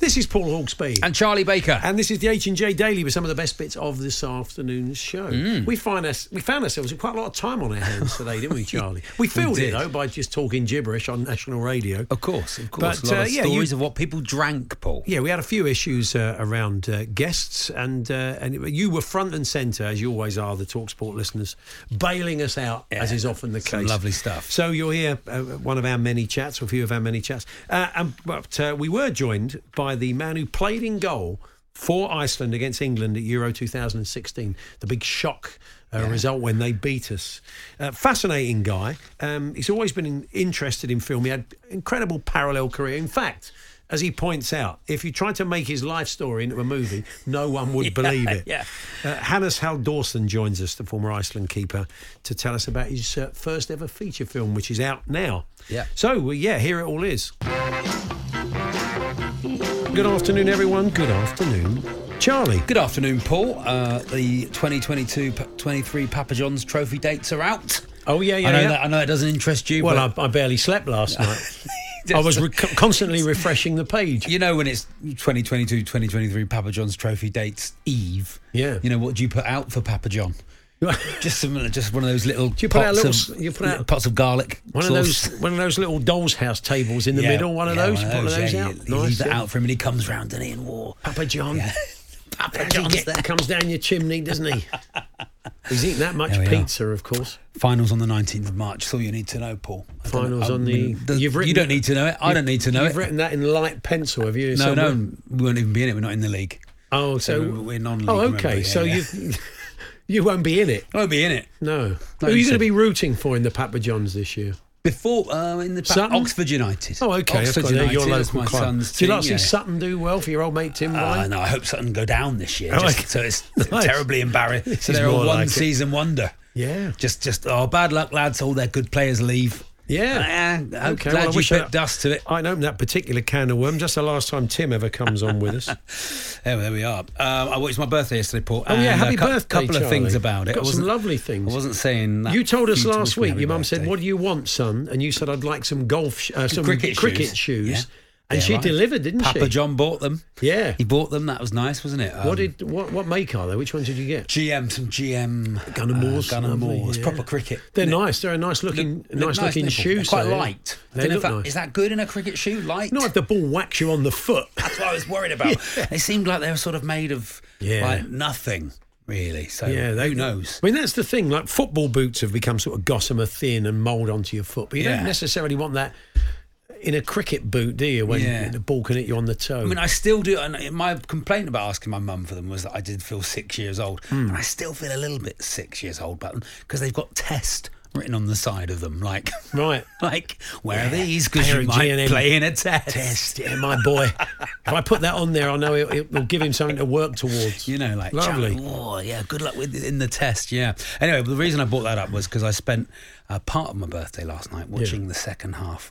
This is Paul Hawksbee. And Charlie Baker. And this is the H and J Daily with some of the best bits of this afternoon's show. Mm. We find us we found ourselves with quite a lot of time on our hands today, didn't we, Charlie? We filled it though by just talking gibberish on national radio. Of course, of course. But, uh, of yeah, stories you- of what people drank, Paul. Yeah, we had a few issues uh, around uh, guests, and uh, and you were front and centre as you always are, the Talksport listeners, bailing us out as is often the case. lovely stuff. So you'll hear uh, one of our many chats, or a few of our many chats. Uh, and, but uh, we were joined by the man who played in goal for Iceland against England at Euro 2016. The big shock. Uh, Result when they beat us. Uh, fascinating guy. Um, he's always been in, interested in film. He had incredible parallel career. In fact, as he points out, if you tried to make his life story into a movie, no one would believe it. yeah. Uh, Hannes Halldórsson joins us, the former Iceland keeper, to tell us about his uh, first ever feature film, which is out now. Yeah. So, yeah, here it all is. Good afternoon, everyone. Good afternoon, Charlie. Good afternoon, Paul. Uh, the 2022-23 Papa John's trophy dates are out. Oh, yeah, yeah, I know yeah. that. I know that doesn't interest you. well, but I, I barely slept last night. I was re- constantly refreshing the page. you know when it's 2022-2023 Papa John's trophy dates eve. Yeah. You know what do you put out for Papa John? Just some, just one of those little you put out pots little- of you put out- pots of garlic. One of those, one of those little doll's house tables in the Yeah, middle. One of yeah, those. one of those yeah, out. You, you nice. leave that out for him, and he comes round and he in war. Papa John. Papa As he John's get- there. comes down your chimney, doesn't he? He's eating that much we are. pizza, of course. Finals on the 19th of March. That's all you need to know, Paul. I Finals on the- mean, you've written you don't need to know it. I don't need to know it. You've written that in light pencil, have you? no, somewhere? no, we won't even be in it. We're not in the league. Oh, so, So we're non-league, Oh, remember, okay. yeah, so yeah. you you won't be in it. I won't be in it. No. Who are you going to be rooting for in the Papa Johns this year? Before uh, in the Sutton? Oxford United. Oh, okay. Oxford That's United. your local my club. son's Do you to see yeah. Sutton do well for your old mate Tim Uh, no, I hope Sutton go down this year. Oh, just, okay. So it's Nice. terribly embarrassing. So they're a more like one-season wonder. Yeah. Just, just oh, bad luck, lads. All their good players leave. Yeah. Uh, I'm Okay, glad well, I you put dust to it. I opened that particular can of worms. That's the last time Tim ever comes on with us. Oh, there we are. Um, I watched my birthday yesterday, Paul. Oh yeah, happy a cou- birthday! couple of Charlie. things about it. Got I some lovely things. I wasn't saying that. You told us for you to last week. Your mum said, "What do you want, son?" And you said, "I'd like some golf, sh- uh, some cricket shoes. shoes." Yeah. And Yeah, she right. delivered, didn't Papa she? Papa John bought them. Yeah. He bought them. That was nice, wasn't it? what Um, did what what make are they? Which ones did you get? GM some GM Gunn & Moores, uh, Gunn & Moores, yeah. proper cricket. They're nice. They're a nice looking, look nice looking nipple. shoe. They're quite so, light. They look that, nice. Is that good in a cricket shoe? Light. Not if the ball whacks you on the foot. That's what I was worried about. They seemed like they were sort of made of Yeah. like nothing, really. So Yeah, they, who knows? I mean, that's the thing. Like football boots have become sort of gossamer thin and mould onto your foot, but you Yeah. don't necessarily want that in a cricket boot, do you? When Yeah. the ball can hit you on the toe. I mean, I still do. And my complaint about asking my mum for them was that I did feel six years old, Hmm. and I still feel a little bit six years old about them because they've got test written on the side of them. Like, right. like where are these? Because you might G&M play in a test. Test, yeah, my boy. if I put that on there, I know it, it will give him something to work towards. You know, like Lovely. Oh, yeah. Good luck with in the test. Yeah. Anyway, the reason I brought that up was because I spent uh, part of my birthday last night watching the second half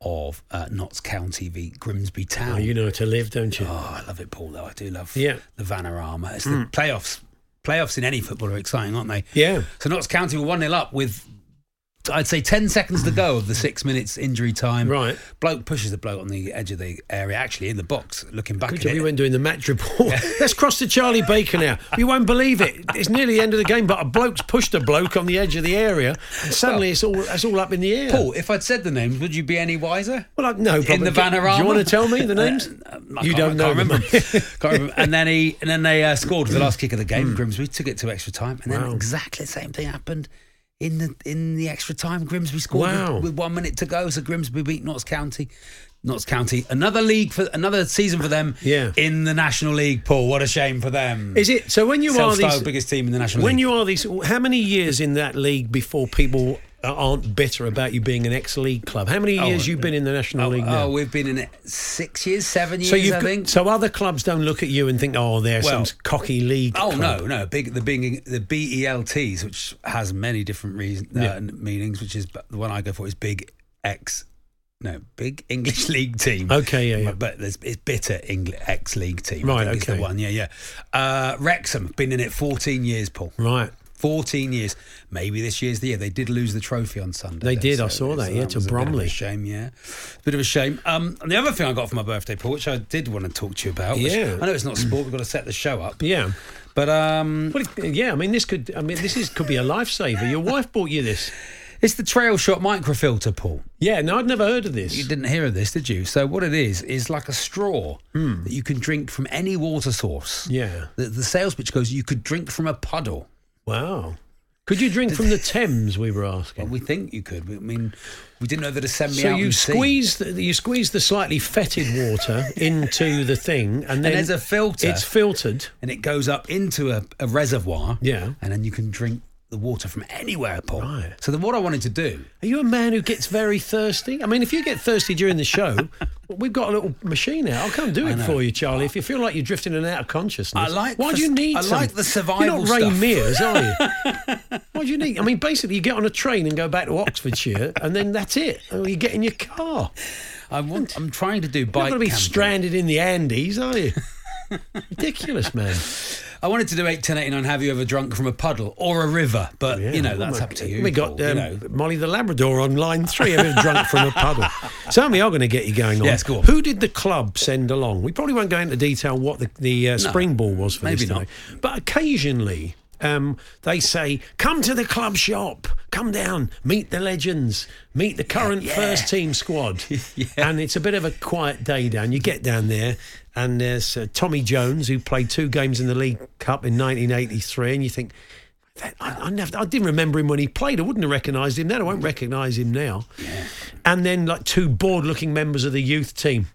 of uh, Notts County v Grimsby Town. Oh, you know to live, don't you? Oh, I love it, Paul. Though I do love Yeah. Mm. the Vanarama. It's the playoffs. Playoffs in any football are exciting, aren't they? Yeah. So Notts County were one 0 up with I'd say 10 seconds to go of the six minutes injury time. Right. Bloke pushes the bloke on the edge of the area, actually in the box, looking back Good at it. you weren't doing the match report. Let's cross to Charlie Baker now. You won't believe it. It's nearly the end of the game, but a bloke's pushed a bloke on the edge of the area, and suddenly it's all it's all up in the air. Paul, if I'd said the names, would you be any wiser? well, I, no, in probably. the Vanarama. Do you want to tell me the names? Uh, you don't I know. Can't remember. can't remember. And then he, and then they uh, scored for the last kick of the game. Grimsby took it to extra time, and then Wow. exactly the same thing happened in the in the extra time. Grimsby scored Wow. with, with one minute to go, so Grimsby beat Notts County. Notts County, another league for another season for them. Yeah. in the National League. Paul, what a shame for them. Is it so? When you are these biggest team in the National When League? you are these, how many years in that league before people aren't bitter about you being an ex-league club? How many Oh, years you've been in the National Oh, League now? oh, we've been in it six years, seven years, so I think. so other clubs don't look at you and think, oh, they're Well- some cocky league. Oh club. no, no, big the big the BELTs, which has many different reason, uh, Yeah. meanings. Which is the one I go for is big X, no, big English league team. Okay, yeah, yeah. But there's it's bitter English X league team. Right, think is okay. the one. Yeah, yeah. Uh, Wrexham been in it 14 years, Paul. Right. 14 years. Maybe this year's the year. They did lose the trophy on Sunday. They though, did, I saw that, yeah, to bit of a Bromley. shame, yeah. Bit of a shame. Um, and the other thing I got for my birthday, Paul, which I did want to talk to you about. which- Yeah. I know it's not sport. We've got to set the show up. Yeah. But um, Well, yeah. I mean, this could. I mean, this is could be a lifesaver. Your wife bought you this. It's the Trail Shot microfilter, Paul. Yeah. No, I'd never heard of this. You didn't hear of this, did you? So what it is is like a straw that you can drink from any water source. Yeah. The, the sales pitch goes, you could drink from a puddle. Wow. Could you drink from the Thames? We were asking. Well, we think you could. I mean, we didn't know that a semi So out you squeeze the, you squeeze the slightly fetid water into the thing, and then there's a filter. It's filtered. and it goes up into a, a reservoir. Yeah. And then you can drink the water from anywhere, Paul. Right. So then what I wanted to do, Are you a man who gets very thirsty? I mean, if you get thirsty during the show, we've got a little machine out. I'll come do it know. for you, Charlie. If you feel like you're drifting in and out of consciousness, I like Why the- do you need? I some- like the survival You're not Ray stuff. Mears, are you? Why do you need? I mean, basically, you get on a train and go back to Oxfordshire, and then that's it. Or you get in your car. I want, I'm trying to do You're not going to be camping. stranded in the Andes, are you? Ridiculous, man. I wanted to do 8, 10, 89, have you ever drunk from a puddle or a river? But, you know, that's up to you. We got Paul, um, you know. Molly the Labrador on line three. A bit drunk from a puddle. So we are going to get you going on. Yes, go on. Who did the club send along? We probably won't go into detail what the, the uh, spring ball was for maybe this today. But occasionally, um, they say, "Come to the club shop. Come down, meet the legends, meet the current first team squad." And it's a bit of a quiet day down. You get down there, and there's uh, Tommy Jones who played two games in the League Cup in 1983, and you think. That, I, I, never, I didn't remember him when he played. I wouldn't have recognised him then. I won't recognise him now. And then, like two bored-looking members of the youth team,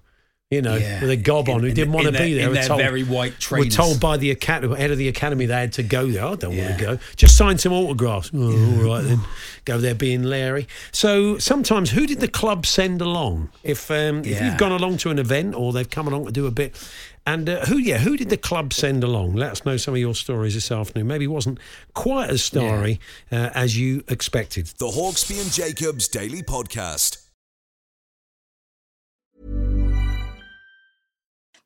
you know, Yeah. with a gob on, In- who didn't want to be there. in were their very white Were trainers. told by the academy, head of the academy they had to go there. I don't want to go. Just sign some autographs. Oh, all right then. Go there being Larry. So sometimes, who did the club send along? If um, if you've gone along to an event or they've come along to do a bit. And uh, who, yeah, who did the club send along? Let us know some of your stories this afternoon. Maybe it wasn't quite as starry uh, as you expected. The Hawksbee and Jacobs Daily Podcast.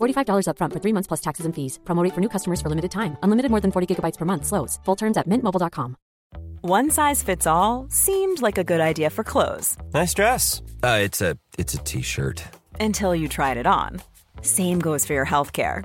$45 upfront for three months plus taxes and fees. Promo rate for new customers for limited time. Unlimited more than 40 gigabytes per month. Slows. Full terms at mintmobile.com. One size fits all seemed like a good idea for clothes Nice dress. Uh, it's a it's a t-shirt. until you tried it on. Same goes for your healthcare.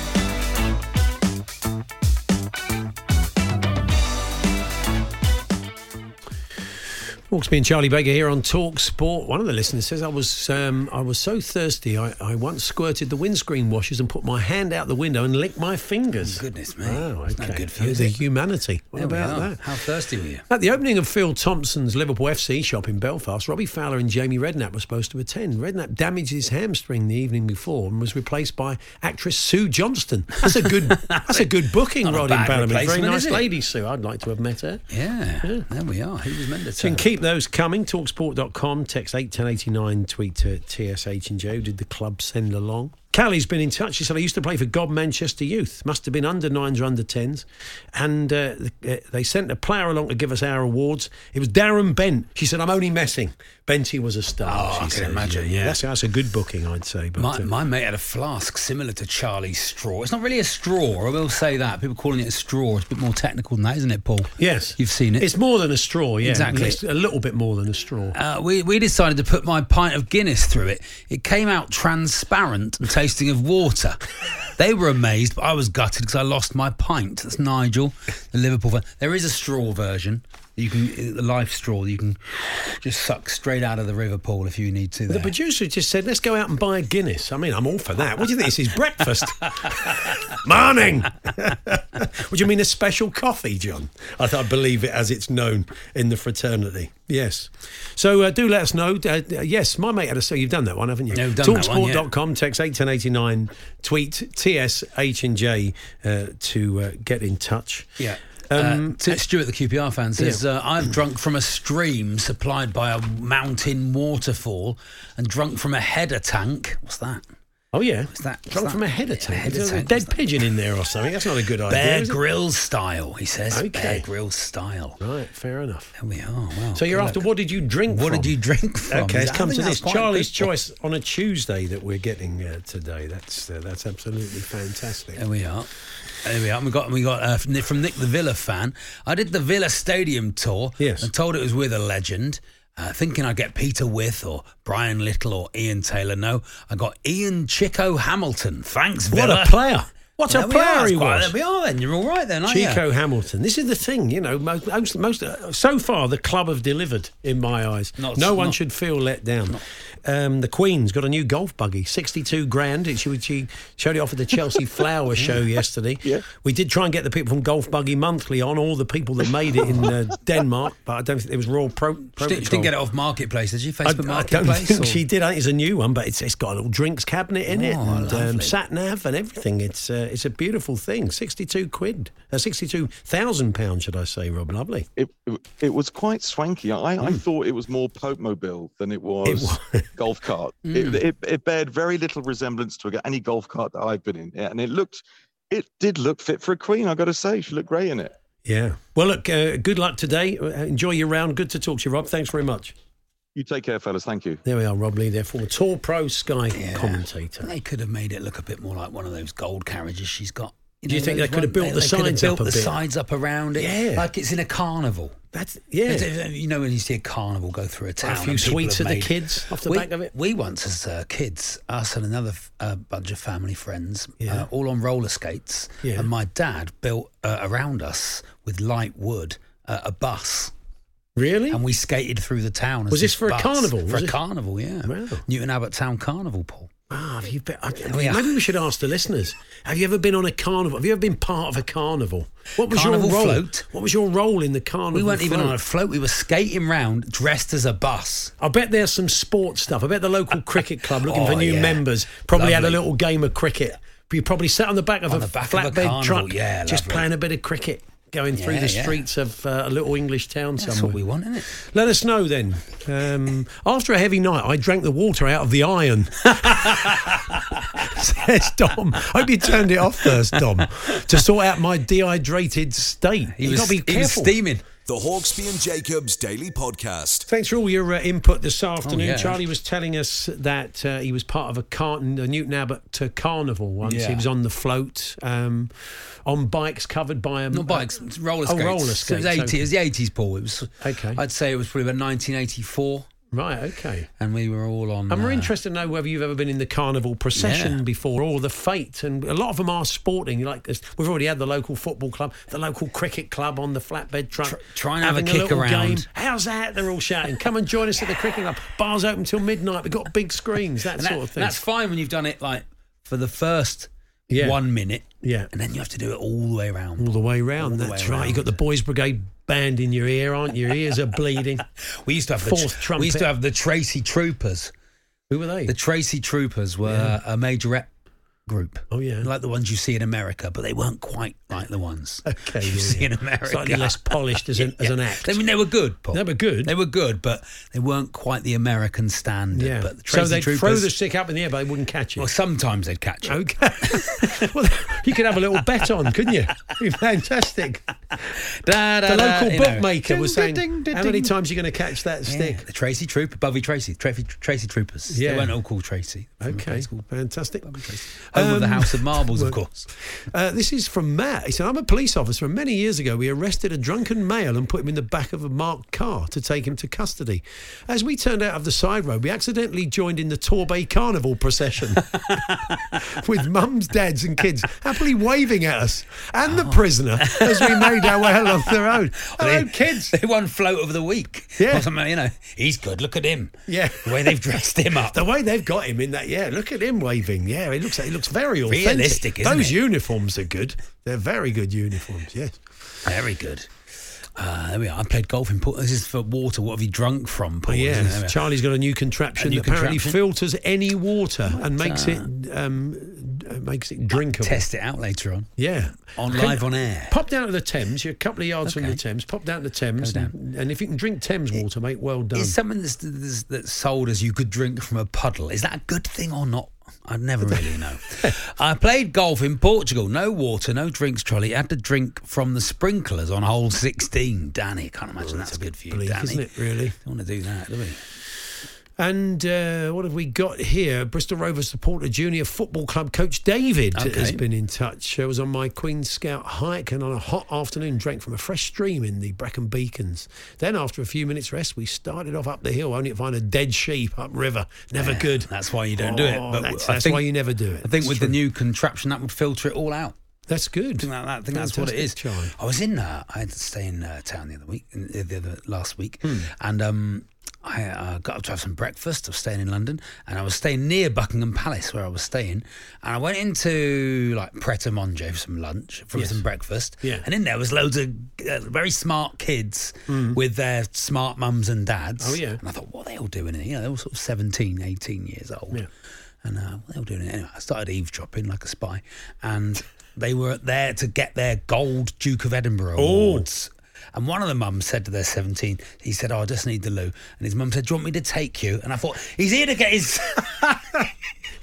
Hawksbee and Charlie Baker here on Talk Sport. One of the listeners says I was um, I was so thirsty I, I once squirted the windscreen washers and put my hand out the window and licked my fingers. Goodness me. No okay. good for you, the humanity. What There about that? How thirsty were you? At the opening of Phil Thompson's Liverpool FC shop in Belfast, Robbie Fowler and Jamie Redknapp were supposed to attend. Redknapp damaged his hamstring the evening before and was replaced by actress Sue Johnston. That's a good that's a good booking, Not Roddy bad Bellamy. Very nice lady, Sue. I'd like to have met her. Yeah, there we are. He was meant to can turn. Those coming. Talksport.com, text 81089, tweet to TSH and Joe. Did the club send along? Callie's been in touch. She said, I used to play for God Manchester Youth. Must have been under nines or under tens. And uh, uh, they sent a player along to give us our awards. It was Darren Bent. She said, I'm only messing. Benty was a star. Oh, she I can says. imagine, yeah. That's, that's a good booking, I'd say. But, My, uh, my mate had a flask similar to Charlie's straw. It's not really a straw, I will say that. People calling it a straw. It's a bit more technical than that, isn't it, Paul? yes. You've seen it. It's more than a straw, yeah. Exactly. It's a little bit more than a straw. Uh, we, we decided to put my pint of Guinness through it. It came out transparent tasting of water. They were amazed, but I was gutted because I lost my pint. That's Nigel, the Liverpool fan. There is a straw version. You can the LifeStraw. You can just suck straight out of the river pool if you need to. The producer just said, let's go out and buy a Guinness. I mean, I'm all for that. What do you think? This is breakfast. Morning. Would you mean a special coffee, John? I, th- I believe it as it's known in the fraternity. Yes. So uh, do let us know. Uh, yes, my mate had a. So you've done that one, haven't you? Yeah, we've that one, yeah. Text 81089, tweet TSH and J uh, to uh, get in touch. Yeah. Um, uh, T- Stuart, the QPR fan, says, uh, I've drunk from a stream supplied by a mountain waterfall and drunk from a header tank. What's that? Oh, yeah. What's that? Drunk What's from a that? header tank. Header There's a dead that? pigeon in there or something. That's not a good idea. Bear? Grylls style, he says. Okay. Bear Grylls style. Right, fair enough. There we are. Wow. So you're after luck. what did you drink What from? did you drink from? Okay, let's come to this. Charlie's choice on a Tuesday that we're getting uh, today. That's uh, that's absolutely fantastic. There we are. There we are. We got we got uh, from Nick- the Villa fan. I did the Villa Stadium tour. Yes. And told it was with a legend. Uh, thinking I'd get Peter Withe or Brian Little or Ian Taylor. No, I got Ian Chico Hamilton. Thanks, What a player! What a player he was. There we are. Then you're all right then, aren't you? Chico Hamilton. This is the thing, you know. Most, most, most uh, so far the club have delivered in my eyes. Not- no one not- should feel let down. Um, the Queen's got a new golf buggy, sixty-two grand. She, she showed it off at the Chelsea Flower Show yesterday. Yeah. We did try and get the people from Golf Buggy Monthly on, all the people that made it in uh, Denmark, but I don't think it was Royal Pro. She Pro didn't, she didn't get it off Marketplace, did she? I, Facebook I don't Marketplace? think she did. I think it's a new one, but it's it's got a little drinks cabinet in it Oh, and um, sat nav and everything. It's uh, it's a beautiful thing. Sixty two quid, uh, sixty two thousand pounds, should I say, Rob? Lovely. It, it, it was quite swanky. I, I thought it was more Pope Mobile than it was golf cart. It, it, it bared very little resemblance to any golf cart that I've been in. And it looked, it did look fit for a queen. I got to say, she looked great in it. Yeah. Well, look. Uh, good luck today. Uh, enjoy your round. Good to talk to you, Rob. Thanks very much. You take care, fellas. Thank you. There we are, Rob Lee, there former Tour Pro Sky Yeah. commentator. They could have made it look a bit more like one of those gold carriages she's got. Do you think they could have one- built the they could have sides up built a the bit? sides up around it, Yeah. like it's in a carnival. That's yeah. You know when you see a carnival go through a town, a few and sweets have at the kids off the we, back of it. We once, as uh, kids, us and another uh, bunch of family friends, Yeah. uh, all on roller skates, Yeah. and my dad built uh, around us with light wood uh, a bus. Really? And we skated through the town. as Was this for a carnival, For a carnival, yeah. Wow. Newton Abbot Town Carnival, Paul. Ah, have you been, I- we are. maybe we should ask the listeners. Have you ever been on a carnival? Have you ever been part of a carnival? What was Carnival your role? float? What was your role in the carnival? We weren't even float? on a float. We were skating round dressed as a bus. I bet there's some sports stuff. I bet the local cricket club looking for Oh, new yeah. members probably had a little game of cricket. You probably sat on the back of On a the back of a flatbed carnival, truck, yeah, just lovely. playing a bit of cricket. Going through the yeah. streets of uh, a little English town That's somewhere. what we want, isn't it? Let us know then. Um, after a heavy night, I drank the water out of the iron. Says Dom. Hope you turned it off first, Dom, to sort out my dehydrated state. He you was, got to be he was steaming. The Hawksbee and Jacobs Daily Podcast. Thanks for all your uh, input this afternoon. yeah. Charlie was telling us that uh, he was part of a, car- a Newton Abbot uh, carnival once. Yeah. He was on the float, um, on bikes covered by a Not bikes, it's roller Oh, skates. So it was 80, okay. it was the 80s, Paul. It was, Okay. I'd say it was probably about 1984, Right, okay. and we were all on. And we're uh, interested to know whether you've ever been in the carnival procession Yeah. before or the fate. And a lot of them are sporting. Like this, we've already had the local football club, the local cricket club on the flatbed truck. Tr- try and have a kick little around. Game. How's that? They're all shouting. Come and join us at the cricket club. Bars open till midnight. We've got big screens, that and sort of thing. That's fine when you've done it like for the first Yeah. one minute, yeah. and then you have to do it all the way around. All the way around. All That's way right. You've got the Boys Brigade band in your ear, aren't you? Your ears are bleeding. We used to have Fourth the, trumpet. We used to have the Tracy Troopers. Who were they? The Tracy Troopers were a majorette group. Oh, yeah. like the ones you see in America, but they weren't quite like the ones Okay, you yeah, see in. America. Slightly less polished as, an, as an act. I mean, they were good. Paul. They were good. They were good, but they weren't quite the American standard. yeah. But the so they'd Troopers, throw the stick up in the air, but they wouldn't catch it. well, sometimes they'd catch it. Okay. well, you could have a little bet on, couldn't you? Be fantastic. Da, da, The da, local know. bookmaker was saying, Ding, ding, "How many ding. times are you going to catch that Yeah, stick?" the Tracy Trooper, Bovey Tracey, Tracy, Tracy Troopers. Yeah. They weren't all called Tracy. Okay, fantastic. Bovey Tracey. Home of the Um, House of Marbles, of course. Uh, this is from Matt. He said, I'm a police officer, and many years ago we arrested a drunken male and put him in the back of a marked car to take him to custody. As we turned out of the side road, we accidentally joined in the Torbay Carnival procession with mums, dads, and kids happily waving at us and the prisoner as we made our way along the road. Hello, they, kids. They won float of the week. Yeah. Or something, you know, he's good. Look at him. Yeah. The way they've dressed him up. The way they've got him in that, yeah. Look at him waving. Yeah, he looks he looks very authentic. Realistic, isn't Those it? uniforms are good. They're very good uniforms. Yes. Very good. Uh, there we are. I played golf in Port. This is for water. What have you drunk from, Paul? Oh, yeah, isn't it? There we are. Charlie's got a new contraption A new that apparently filters any water and makes it um, uh, makes it drinkable. Test it out later on. Yeah, On Can- live on air. Pop down to the Thames. You're a couple of yards from the Thames. Pop down to the Thames, And, and if you can drink Thames water, mate, well done. Is something that's, that's, that's sold as you could drink from a puddle, is that a good thing or not? I'd never really know. I played golf in Portugal. No water, no drinks trolley. You had to drink from the sprinklers on hole 16. Danny, I can't imagine that's, good for you, bleak, Danny. isn't it? Really. Don't want to do that, do we? And uh, what have we got here? Bristol Rovers supporter junior football club coach David Okay. has been in touch. I was on my Queen Scout hike and on a hot afternoon drank from a fresh stream in the Brecon Beacons. Then after a few minutes rest, we started off up the hill only to find a dead sheep upriver. Never good. That's why you don't do it. Oh, But that's, I that's think- why you never do it. I think It's with true. the new contraption, that would filter it all out. That's good. I think, that, I think that's what it is. Charlie. I was in. Uh, I had to stay in uh, town the other week, the the other last week, Hmm. and um, I uh, got up to have some breakfast. I was staying in London, and I was staying near Buckingham Palace where I was staying, and I went into like Pret a Manger for some lunch, for Yes. some breakfast, Yeah. and in there was loads of uh, very smart kids with their smart mums and dads. Oh, yeah. and I thought, what are they all doing? You know, they were sort of 17, 18 years old. Yeah. And uh, they were doing it anyway. I started eavesdropping like a spy, and they were there to get their gold Duke of Edinburgh Oh. awards. And one of the mums said to their 17, he said, Oh, I just need the loo. And his mum said, Do you want me to take you? And I thought, He's here to get his.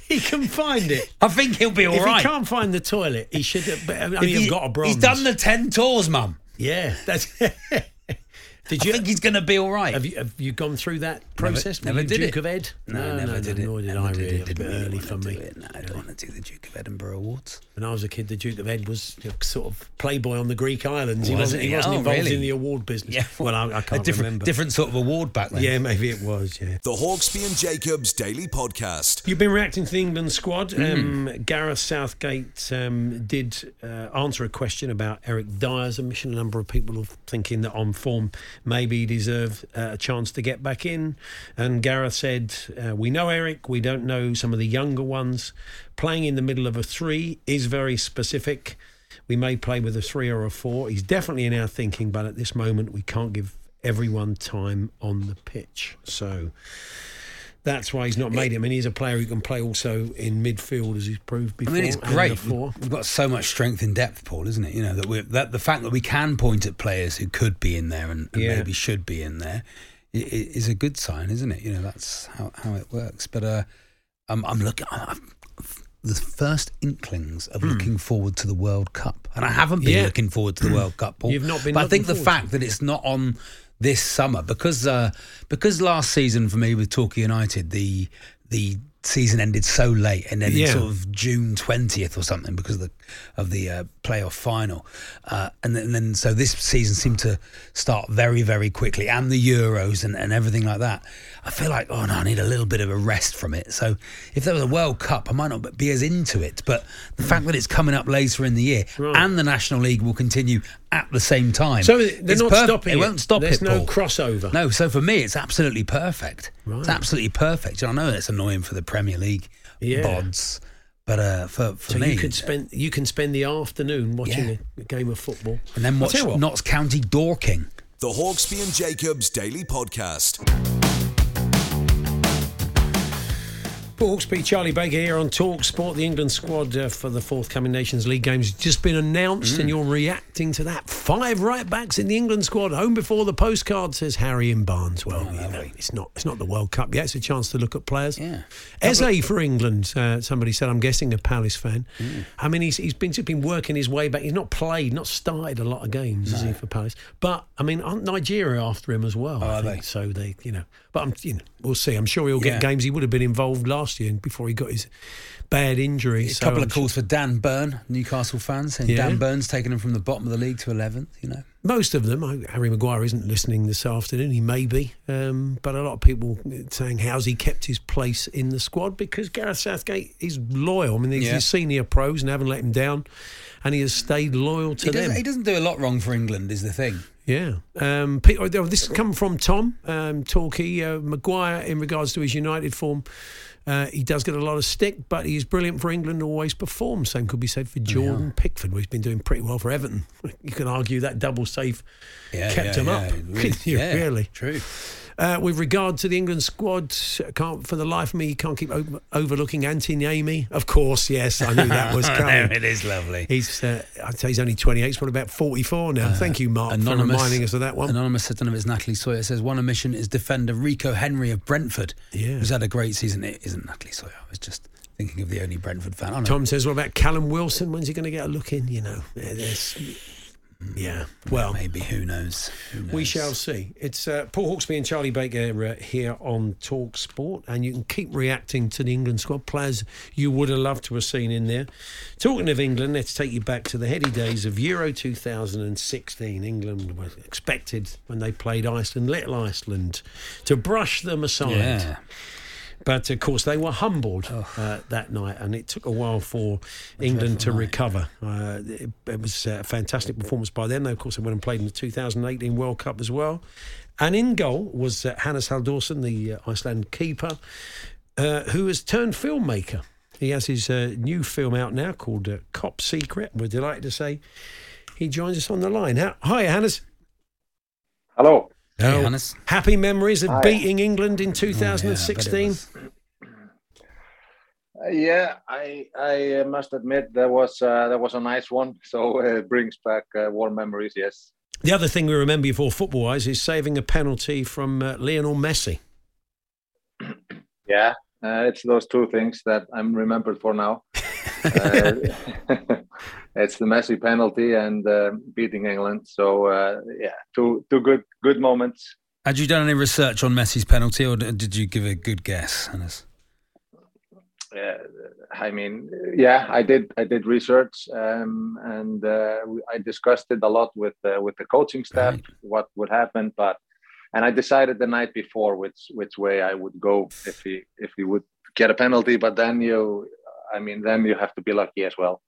He can find it. I think he'll be all if right. he can't find the toilet, he should. Have, I mean, If you've got a bronze. He's done the 10 tours, mum. Yeah, that's. Did I you? think he's going to be all right. Have you have you gone through that process? never Were you did Duke it. of Ed? No, never did it. Nor did Never I did really. It. Didn't really early for me. it. No, I don't want to do the Duke of Edinburgh Awards. When I was a kid, the Duke of Ed was sort of playboy on the Greek islands. He Was wasn't. he? He wasn't Oh, involved really? in the award business. Yeah. well, I, I a can't different, remember. different sort of award back then. Yeah, maybe it was. Yeah. The Hawksbee and Jacobs Daily Podcast. You've been reacting to the England squad. Mm. Um, Gareth Southgate um, did uh, answer a question about Eric Dier's omission. A number of people are thinking that on form, maybe deserve uh, a chance to get back in. And Gareth said, uh, We know Eric, we don't know some of the younger ones. Playing in the middle of a three is very specific. We may play with a three or a four. He's definitely in our thinking, but at this moment, we can't give everyone time on the pitch. So. That's why he's not made it. I mean, he's a player who can play also in midfield, as he's proved before. I mean, it's and in the great. We've got so much strength in depth, Paul, isn't it? You know that we that the fact that we can point at players who could be in there and, and Yeah. maybe should be in there is a good sign, isn't it? You know that's how, how it works. But uh, I'm, I'm looking. I've, the first inklings of looking forward to the World Cup, and I haven't been. Yeah. looking forward to the World Cup. Paul. You've not been But I think the fact that it's not on this summer because uh, because last season for me with Torquay United the the season ended so late and then Yeah. sort of June twentieth or something because of the of the uh, playoff final, uh, and, then, and then so this season seemed to start very very quickly and the Euros and, and everything like that. I feel like oh no, I need a little bit of a rest from it. So if there was a World Cup, I might not be as into it, but the fact that it's coming up later in the year Right. and the National League will continue at the same time. So they're it's not stopping It it. won't stop There's it. no Paul. crossover. No, so for me, it's absolutely perfect. right. It's absolutely perfect. And I know it's annoying for the Premier League Yeah. bods, but uh, for for So me, you could spend you can spend the afternoon watching Yeah. a, a game of football, and then watch tell. Notts County Dorking. The Hawksbee and Jacobs Daily Podcast. Paul Hawksbee, Charlie Baker here on Talk Sport. The England squad uh, for the forthcoming Nations League games has just been announced, Mm. and you're reacting to that. Five right backs in the England squad. Home before the postcard says Harry and Barnes. Well, you know, it's not it's not the World Cup yet. It's a chance to look at players. Yeah. Eze for England. Uh, somebody said, I'm guessing a Palace fan. Mm. I mean, he's he's been just been working his way back. He's not played, not started a lot of games, has he, for Palace? But I mean, aren't Nigeria after him as well? I Oh, are think. they? So they, you know, but I'm, you know, we'll see. I'm sure he'll get Yeah. games. He would have been involved last year before he got his bad injury. A so couple I'm of calls for Dan Burn, Newcastle fans, saying Yeah. Dan Burn's taken him from the bottom of the league to 11th, you know. Most of them, Harry Maguire isn't listening this afternoon. He may be, um, but a lot of people saying how's he kept his place in the squad because Gareth Southgate is loyal. I mean, he's Yeah. senior pros and haven't let him down, and he has stayed loyal to He them. doesn't, he doesn't do a lot wrong for England, is the thing. Yeah. Um, Pete, oh, this has come from Tom um, Torquay. Uh, Maguire, in regards to his United form, uh, he does get a lot of stick, but he's brilliant for England, always performs. Same could be said for Jordan Pickford, where he's been doing pretty well for Everton. You can argue that double save Yeah, kept yeah, him yeah, up. really, yeah, really? True. Uh, with regard to the England squad, can't for the life of me, you can't keep over, overlooking Anthony Amy. Of course, yes, I knew that was coming. there it is, lovely. He's, uh, I'd say he's only 28, he's probably about 44 now. Thank you, Mark, for reminding us of that one. Anonymous said, I don't know if it's Natalie Sawyer, says one omission is defender Rico Henry of Brentford, Yeah. who's had a great season. It isn't Natalie Sawyer. I was just thinking of the only Brentford fan. Tom says, what about Callum Wilson? When's he going to get a look in? You know, Yeah, there's- yeah. Well, Maybe, who knows? Who knows? we shall see. It's uh, Paul Hawksbee and Charlie Baker uh, here on Talk Sport, and you can keep reacting to the England squad players you would have loved to have seen in there. Talking of England, let's take you back to the heady days of Euro 2016. England was expected when they played Iceland, little Iceland, to brush them aside. Yeah. But of course, they were humbled uh, that night, and it took a while for England to recover. Uh, it, it was a fantastic performance by them. They, of course, they went and played in the 2018 World Cup as well. And in goal was uh, Hannes Halldórsson, the uh, Iceland keeper, uh, who has turned filmmaker. He has his uh, new film out now called uh, Cop Secret. We're delighted to say he joins us on the line. Hi, Hannes. Hello. Hey, Hannes. Happy memories of Hi. beating England in Oh, yeah, I 2016. Uh, yeah, I I uh, must admit that was uh, there was a nice one, so uh, it brings back uh, warm memories. Yes. The other thing we remember you for football wise is saving a penalty from uh, Lionel Messi. Yeah, uh, it's those two things that I'm remembered for now. it's the Messi penalty and uh, beating England. So uh, yeah, two two good good moments. Had you done any research on Messi's penalty, or did you give a good guess, Hannes? Uh, I mean, yeah, I did. I did research, um, and uh, I discussed it a lot with uh, with the coaching staff. Right. What would happen, but and I decided the night before which which way I would go if he if he would get a penalty. But then you, I mean, then you have to be lucky as well.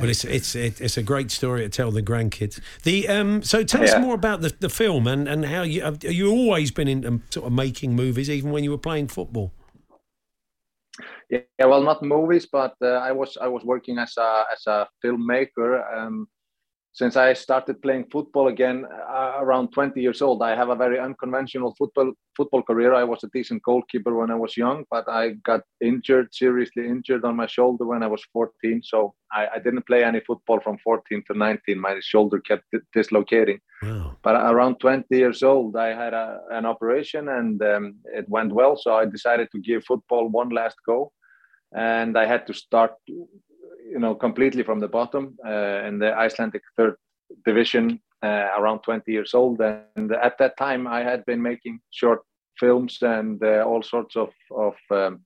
But it's it's it's a great story to tell the grandkids. The um, so tell us Yeah. more about the, the film and, and how you have you always been into sort of making movies, even when you were playing football. Yeah, yeah, well, not movies, but uh, I was I was working as a as a filmmaker. Um, since I started playing football again uh, around 20 years old, I have a very unconventional football football career. I was a decent goalkeeper when I was young, but I got injured, seriously injured on my shoulder when I was 14. So I, I didn't play any football from 14 to 19. My shoulder kept dislocating. Wow. But around 20 years old, I had a, an operation and um, it went well. So I decided to give football one last go, and I had to start you know completely from the bottom uh, in the Icelandic third division uh, around 20 years old. And at that time I had been making short films and uh, all sorts of, of um,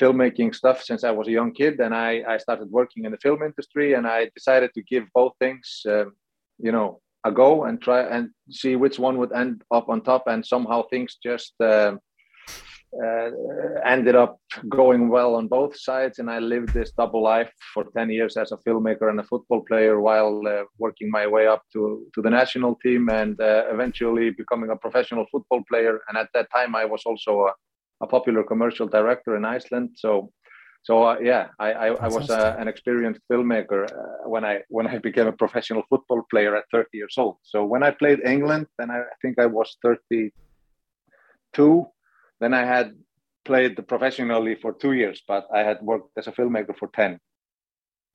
filmmaking stuff since I was a young kid. And I, I started working in the film industry and I decided to give both things um, you know a go and try and see which one would end up on top and somehow things just um, uh, ended up going well on both sides and i lived this double life for 10 years as a filmmaker and a football player while uh, working my way up to, to the national team and uh, eventually becoming a professional football player. And at that time i was also a, a popular commercial director in iceland. So so uh, yeah i, I, I was uh, an experienced filmmaker uh, when i when i became a professional football player at 30 years old. So when i played england then i think i was 32 then I had played professionally for two years, but I had worked as a filmmaker for 10.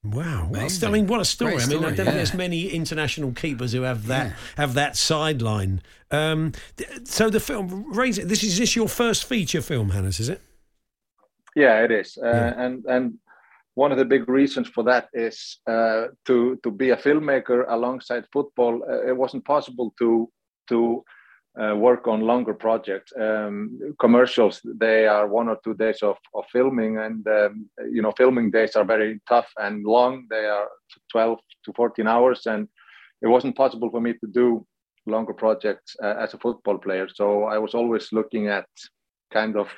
Wow, I mean, what a story! Great I mean, I don't yeah. think there's many international keepers who have that yeah. have that sideline. Um, so the film, raise it. This is this your first feature film, Hannes? Is it? Yeah, it is, uh, yeah. and and one of the big reasons for that is uh, to to be a filmmaker alongside football. Uh, it wasn't possible to to uh, work on longer projects. Um, commercials, they are one or two days of, of filming, and um, you know, filming days are very tough and long. They are 12 to 14 hours, and it wasn't possible for me to do longer projects uh, as a football player. So I was always looking at kind of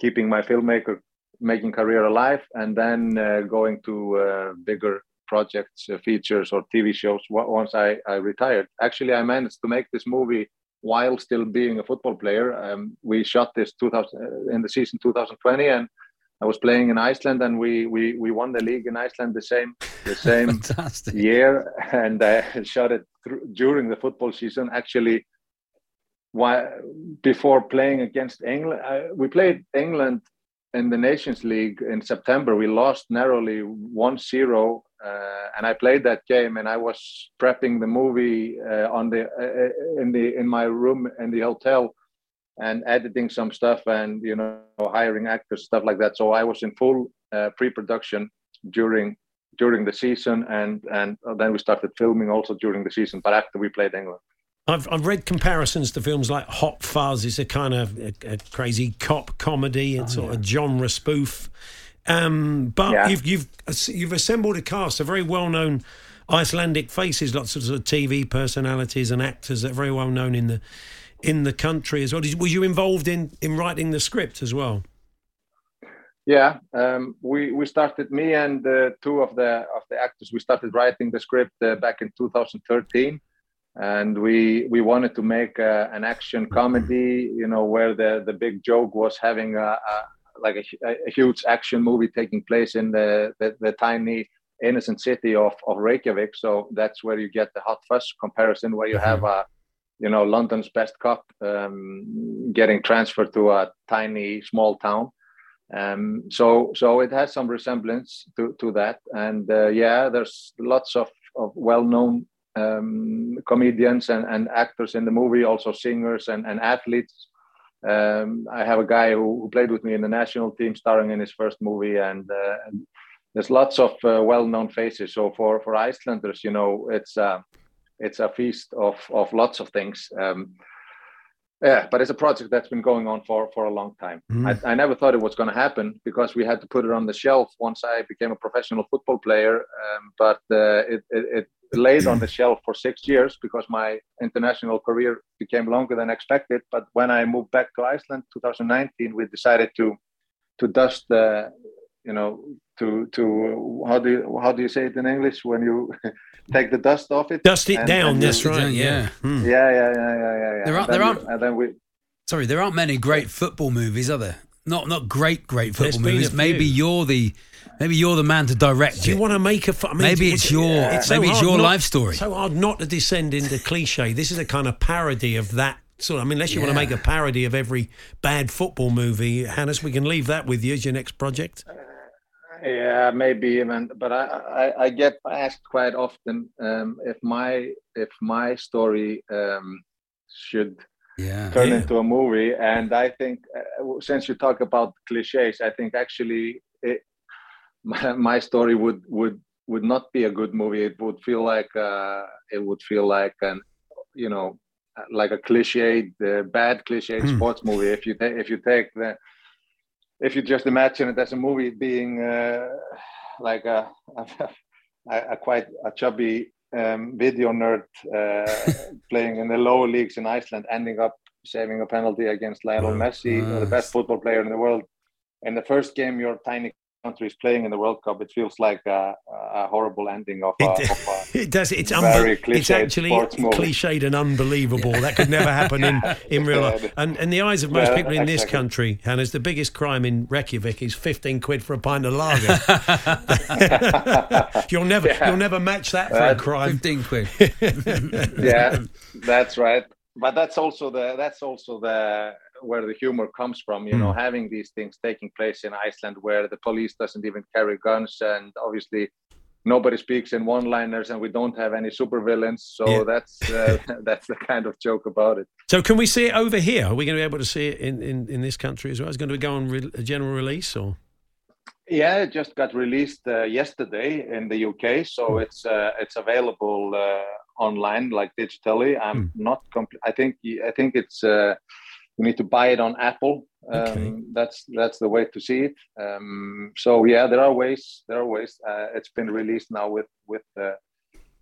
keeping my filmmaker making career alive, and then uh, going to uh, bigger projects, uh, features, or TV shows once I, I retired. Actually, I managed to make this movie while still being a football player. Um, we shot this 2000 uh, in the season 2020, and I was playing in Iceland, and we we we won the league in Iceland the same the same year, and I shot it during the football season. Actually, why before playing against England, I, we played England in the Nations League in September. We lost narrowly 1-0 uh, and I played that game, and I was prepping the movie uh, on the uh, in the in my room in the hotel, and editing some stuff, and you know hiring actors, stuff like that. So I was in full pre-production during during the season, and and then we started filming also during the season. But after we played England. I've, I've read comparisons to films like Hot Fuzz. It's a kind of a, a crazy cop comedy. It's oh, sort yeah. of genre spoof. Um, but yeah. you've you've you've assembled a cast of very well known Icelandic faces, lots of, sort of TV personalities and actors that are very well known in the in the country as well. Did, were you involved in in writing the script as well? Yeah, um, we we started me and uh, two of the of the actors. We started writing the script uh, back in 2013, and we we wanted to make uh, an action comedy. You know, where the the big joke was having a, a like a, a, huge action movie taking place in the, the, the tiny innocent city of, of Reykjavik. So that's where you get the hot fuzz comparison, where you mm-hmm. have a, you know, London's best cop um, getting transferred to a tiny small town. Um, so so it has some resemblance to, to that. And uh, yeah, there's lots of, of well-known um, comedians and, and actors in the movie, also singers and, and athletes um, I have a guy who, who, played with me in the national team, starring in his first movie, and, uh, and there's lots of uh, well-known faces. So for for Icelanders, you know, it's uh, it's a feast of of lots of things. Um, yeah, but it's a project that's been going on for for a long time. Mm. I, I, never thought it was going to happen because we had to put it on the shelf once I became a professional football player. Um, but uh, it, it, it laid on the shelf for six years because my international career became longer than expected. But when I moved back to Iceland, 2019, we decided to to dust the, you know, to to how do you, how do you say it in English when you take the dust off it? Dust it and, down. And that's right. Yeah. Hmm. Yeah, yeah, yeah, yeah, yeah. yeah. There aren't. There aren't. and then we. Sorry, there aren't many great football movies, are there? Not not great great football movies. Maybe you're the Maybe you're the man to direct Do you it. want to make a? mean, Maybe would it's you- your- so maybe it's your not- life story. So hard not to descend into cliche. This is a kind of parody of that. sort. I mean, unless you want to make a parody of every bad football movie, Hannes, we can leave that with you as your next project. Yeah, maybe even. But I, I, I get asked quite often um, if my if my story um, should Yeah. turn Yeah. into a movie. And I think uh, since you talk about cliches, I think actually it, my, my story would would would not be a good movie. It would feel like uh, it would feel like an you know like a cliched, uh, bad cliched Hmm. sports movie. If you ta- if you take the if you just imagine it as a movie being uh, like a, a, a quite a chubby um, video nerd uh, playing in the lower leagues in Iceland, ending up saving a penalty against Lionel Messi, uh, the best football player in the world. In the first game your tiny country is playing in the World Cup, it feels like a, a horrible ending of a, It, of a it does. It's very unbe- It's actually sports cliched and unbelievable. That could never happen in, in real life. And in the eyes of most Yeah, people in this exactly. country, Hannes, the biggest crime in Reykjavik is fifteen quid for a pint of lager. you'll never, Yeah. you'll never match that for a crime. 15 quid. yeah, that's right. But that's also the that's also the where the humor comes from. You know, having these things taking place in Iceland where the police doesn't even carry guns, and obviously nobody speaks in one-liners, and we don't have any supervillains. So Yeah. that's uh, that's the kind of joke about it. So, can we see it over here? Are we going to be able to see it in, in, in this country as well? Is it going to go on re- a general release or? Yeah, it just got released uh, yesterday in the UK, so it's uh, it's available uh, online, like digitally. I'm not. Compl- I think I think it's uh, you need to buy it on Apple. Um, Okay. That's that's the way to see it. Um, so yeah, there are ways. There are ways. Uh, it's been released now with with uh,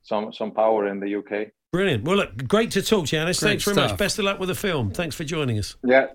some some power in the UK. Brilliant. Well, look, great to talk to you, Hannes. Great Thanks very much. Best of luck with the film. Thanks for joining us. Yeah,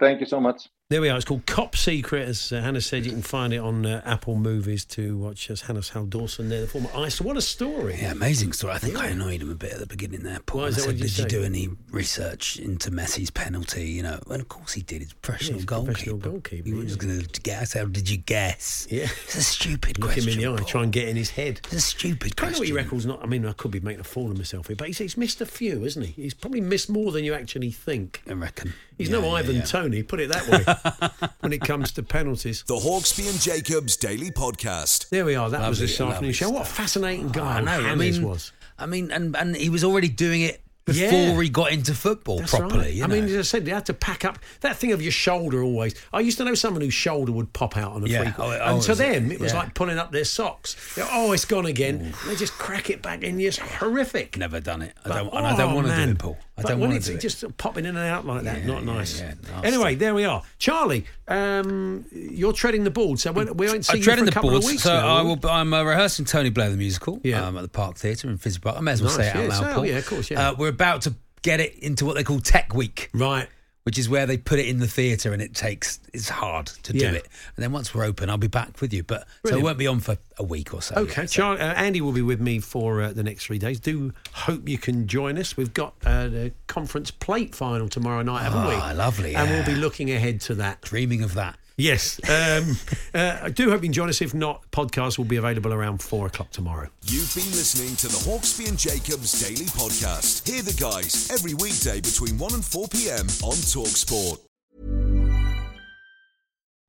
thank you so much. There we are. It's called Cop Secret. As uh, Hannes said, you can find it on uh, Apple Movies to watch as Hannes Halldórsson there, the former ice. What a story. Yeah, amazing story. I think I annoyed him a bit at the beginning there. Paul. Why is I that? said, What did you did you do any research into Messi's penalty? You know, and of course he did. He's a professional a goalkeeper. professional goalkeeper, He was yeah. going to guess. How did you guess? Yeah. It's a stupid Look question. him in the eye, Paul. try and get in his head. It's a stupid question. I know your record's not. I mean, I could be making a fool of myself here, but he's, he's missed a few, isn't he? He's probably missed more than you actually think. I reckon. He's Yeah, no yeah, Ivan yeah. Tony, put it that way, when it comes to penalties. The Hawksbee and Jacobs Daily Podcast. There we are. That was Lovely, this afternoon lovely show. What a fascinating guy I know. I Hannes mean, was. I mean, and and he was already doing it before Yeah. he got into football That's properly. right. You I mean, as I said, you had to pack up that thing of your shoulder always. I used to know someone whose shoulder would pop out on a Yeah. Oh, and oh, to it? them, it was Yeah. like pulling up their socks. They're, oh, it's gone again. They just crack it back in. It's horrific. Never done it. I But- don't, and I don't oh, want to do it, Paul. I But don't want to do it. just popping in and out like that, not nice. anyway, there we are. Charlie, um, you're treading the board, so we, we won't see I'm you treading for a the couple boards, of weeks so now, I will. I'm uh, rehearsing Tony Blair the musical Yeah. um, at the Park Theatre in Park. I may as well say it out loud, Paul. yeah, of course, yeah. Uh, we're about to get it into what they call Tech Week. Right. which is where they put it in the theatre and it takes. It's hard to Yeah. do it, and then once we're open, I'll be back with you. But so Brilliant. it won't be on for a week or so. Okay, so- Charlie, uh, Andy will be with me for uh, the next three days. Do hope you can join us. We've got uh, the conference plate final tomorrow night, haven't we? Ah, lovely, And we'll be looking ahead to that. Dreaming of that. Yes. Um, uh, I do hope you can join us. If not, podcast will be available around four o'clock tomorrow. You've been listening to the Hawksbee and Jacobs Daily Podcast. Hear the guys every weekday between 1 and 4 p.m. on Talksport.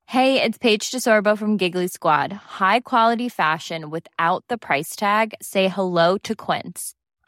Hey, it's Paige DeSorbo from Giggly Squad. High quality fashion without the price tag. Say hello to Quince.